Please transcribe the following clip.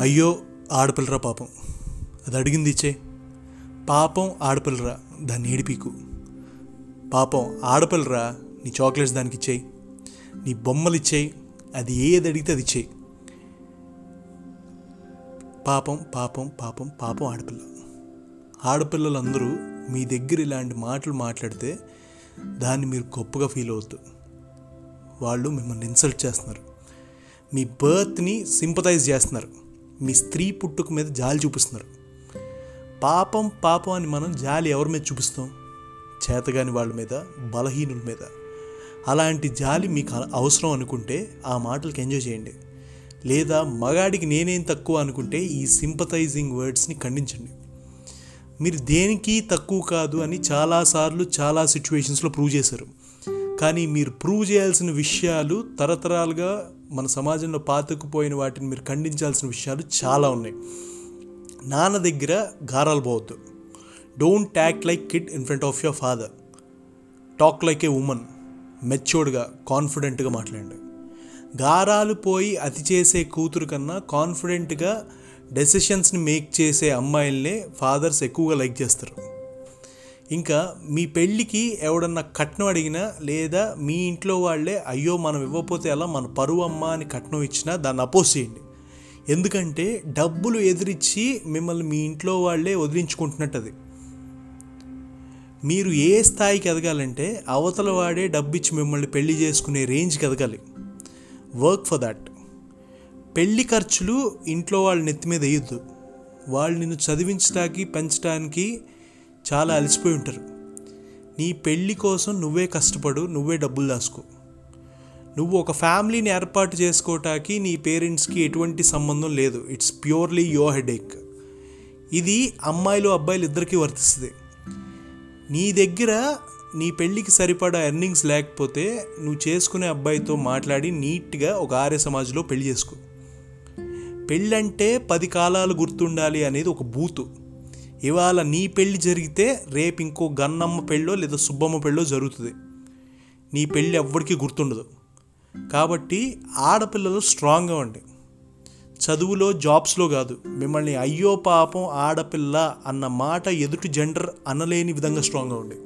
అయ్యో ఆడపిల్లరా పాపం. అది అడిగింది ఇచ్చే. పాపం ఆడపిల్లరా దాన్ని ఏడిపీకు. పాపం ఆడపిల్లరా నీ చాక్లెట్స్ దానికి ఇచ్చేయి నీ బొమ్మలు ఇచ్చేయి అది ఏది అడిగితే అది ఇచ్చేయి పాపం పాపం పాపం పాపం ఆడపిల్ల. ఆడపిల్లలందరూ మీ దగ్గర ఇలాంటి మాటలు మాట్లాడితే దాన్ని మీరు గొప్పగా ఫీల్ అవుతూ వాళ్ళు మిమ్మల్ని ఇన్సల్ట్ చేస్తున్నారు. మీ బర్త్ని సింపతైజ్ చేస్తున్నారు. మీ స్త్రీ పుట్టుక మీద జాలి చూపిస్తున్నారు. పాపం పాపం అని మనం జాలి ఎవరి మీద చూపిస్తాం? చేతగాని వాళ్ళ మీద బలహీనుల మీద. అలాంటి జాలి మీకు అ- అవసరం అనుకుంటే ఆ మాటలకు ఎంజాయ్ చేయండి. లేదా మగాడికి నేనేం తక్కువ అనుకుంటే ఈ సింపతైజింగ్ వర్డ్స్ని ఖండించండి. మీరు దేనికి తక్కువ కాదు అని చాలాసార్లు చాలా సిచ్యువేషన్స్లో ప్రూవ్ చేశారు. కానీ మీరు ప్రూవ్ చేయాల్సిన విషయాలు తరతరాలుగా మన సమాజంలో పాతుకుపోయిన వాటిని మీరు ఖండించాల్సిన విషయాలు చాలా ఉన్నాయి. నాన్న దగ్గర గారాలు పోవద్దు. Don't act like kid in front of your father talk like a women మెచ్యూర్డ్గా కాన్ఫిడెంట్గా మాట్లాడండి. గారాలు పోయి అతి చేసే కూతురు కన్నా కాన్ఫిడెంట్గా డెసిషన్స్ని మేక్ చేసే అమ్మాయిల్నే ఫాదర్స్ ఎక్కువగా లైక్ చేస్తారు. ఇంకా మీ పెళ్ళికి ఎవడన్నా కట్నం అడిగినా లేదా మీ ఇంట్లో వాళ్ళే అయ్యో మనం ఇవ్వకపోతే ఎలా? మన పరువు అమ్మ అని కట్నం ఇచ్చినా దాన్ని అపోజ్ చేయండి. ఎందుకంటే డబ్బులు ఎదిరించి మిమ్మల్ని మీ ఇంట్లో వాళ్ళే వదిలించుకుంటున్నట్టు అది మీరు ఏ స్థాయికి ఎదగాలంటే అవతల వాడే డబ్బిచ్చి మిమ్మల్ని పెళ్ళి చేసుకునే రేంజ్కి ఎదగాలి. Work for that. పెళ్ళి ఖర్చులు ఇంట్లో వాళ్ళ నెత్తి మీద వేయొద్దు. వాళ్ళు నిన్ను చదివించడానికి పెంచడానికి చాలా అలసిపోయి ఉంటారు. నీ పెళ్ళి కోసం నువ్వే కష్టపడు నువ్వే డబ్బులు దాసుకో నువ్వు ఒక ఫ్యామిలీని ఏర్పాటు చేసుకోవటానికి నీ పేరెంట్స్కి ఎటువంటి సంబంధం లేదు. It's purely your headache. ఇది అమ్మాయిలు అబ్బాయిలు ఇద్దరికీ వర్తిస్తుంది. నీ దగ్గర నీ పెళ్ళికి సరిపడా ఎర్నింగ్స్ లేకపోతే నువ్వు చేసుకునే అబ్బాయితో మాట్లాడి నీట్గా ఒక ఆర్య సమాజ్లో పెళ్ళి చేసుకో. పెళ్ళంటే పది కాలాలు గుర్తుండాలి అనేది ఒక బూతు. ఇవాళ నీ పెళ్ళి జరిగితే రేపు ఇంకో గన్నమ్మ పెళ్ళో లేదా సుబ్బమ్మ పెళ్ళో జరుగుతుంది. నీ పెళ్ళి ఎవ్వడికి గుర్తుండదు. కాబట్టి ఆడపిల్లలు స్ట్రాంగ్గా ఉండి చదువులో జాబ్స్లో కాదు. మిమ్మల్ని అయ్యో పాపం ఆడపిల్ల అన్న మాట ఎదుటి జెండర్ అనలేని విధంగా స్ట్రాంగ్గా ఉండే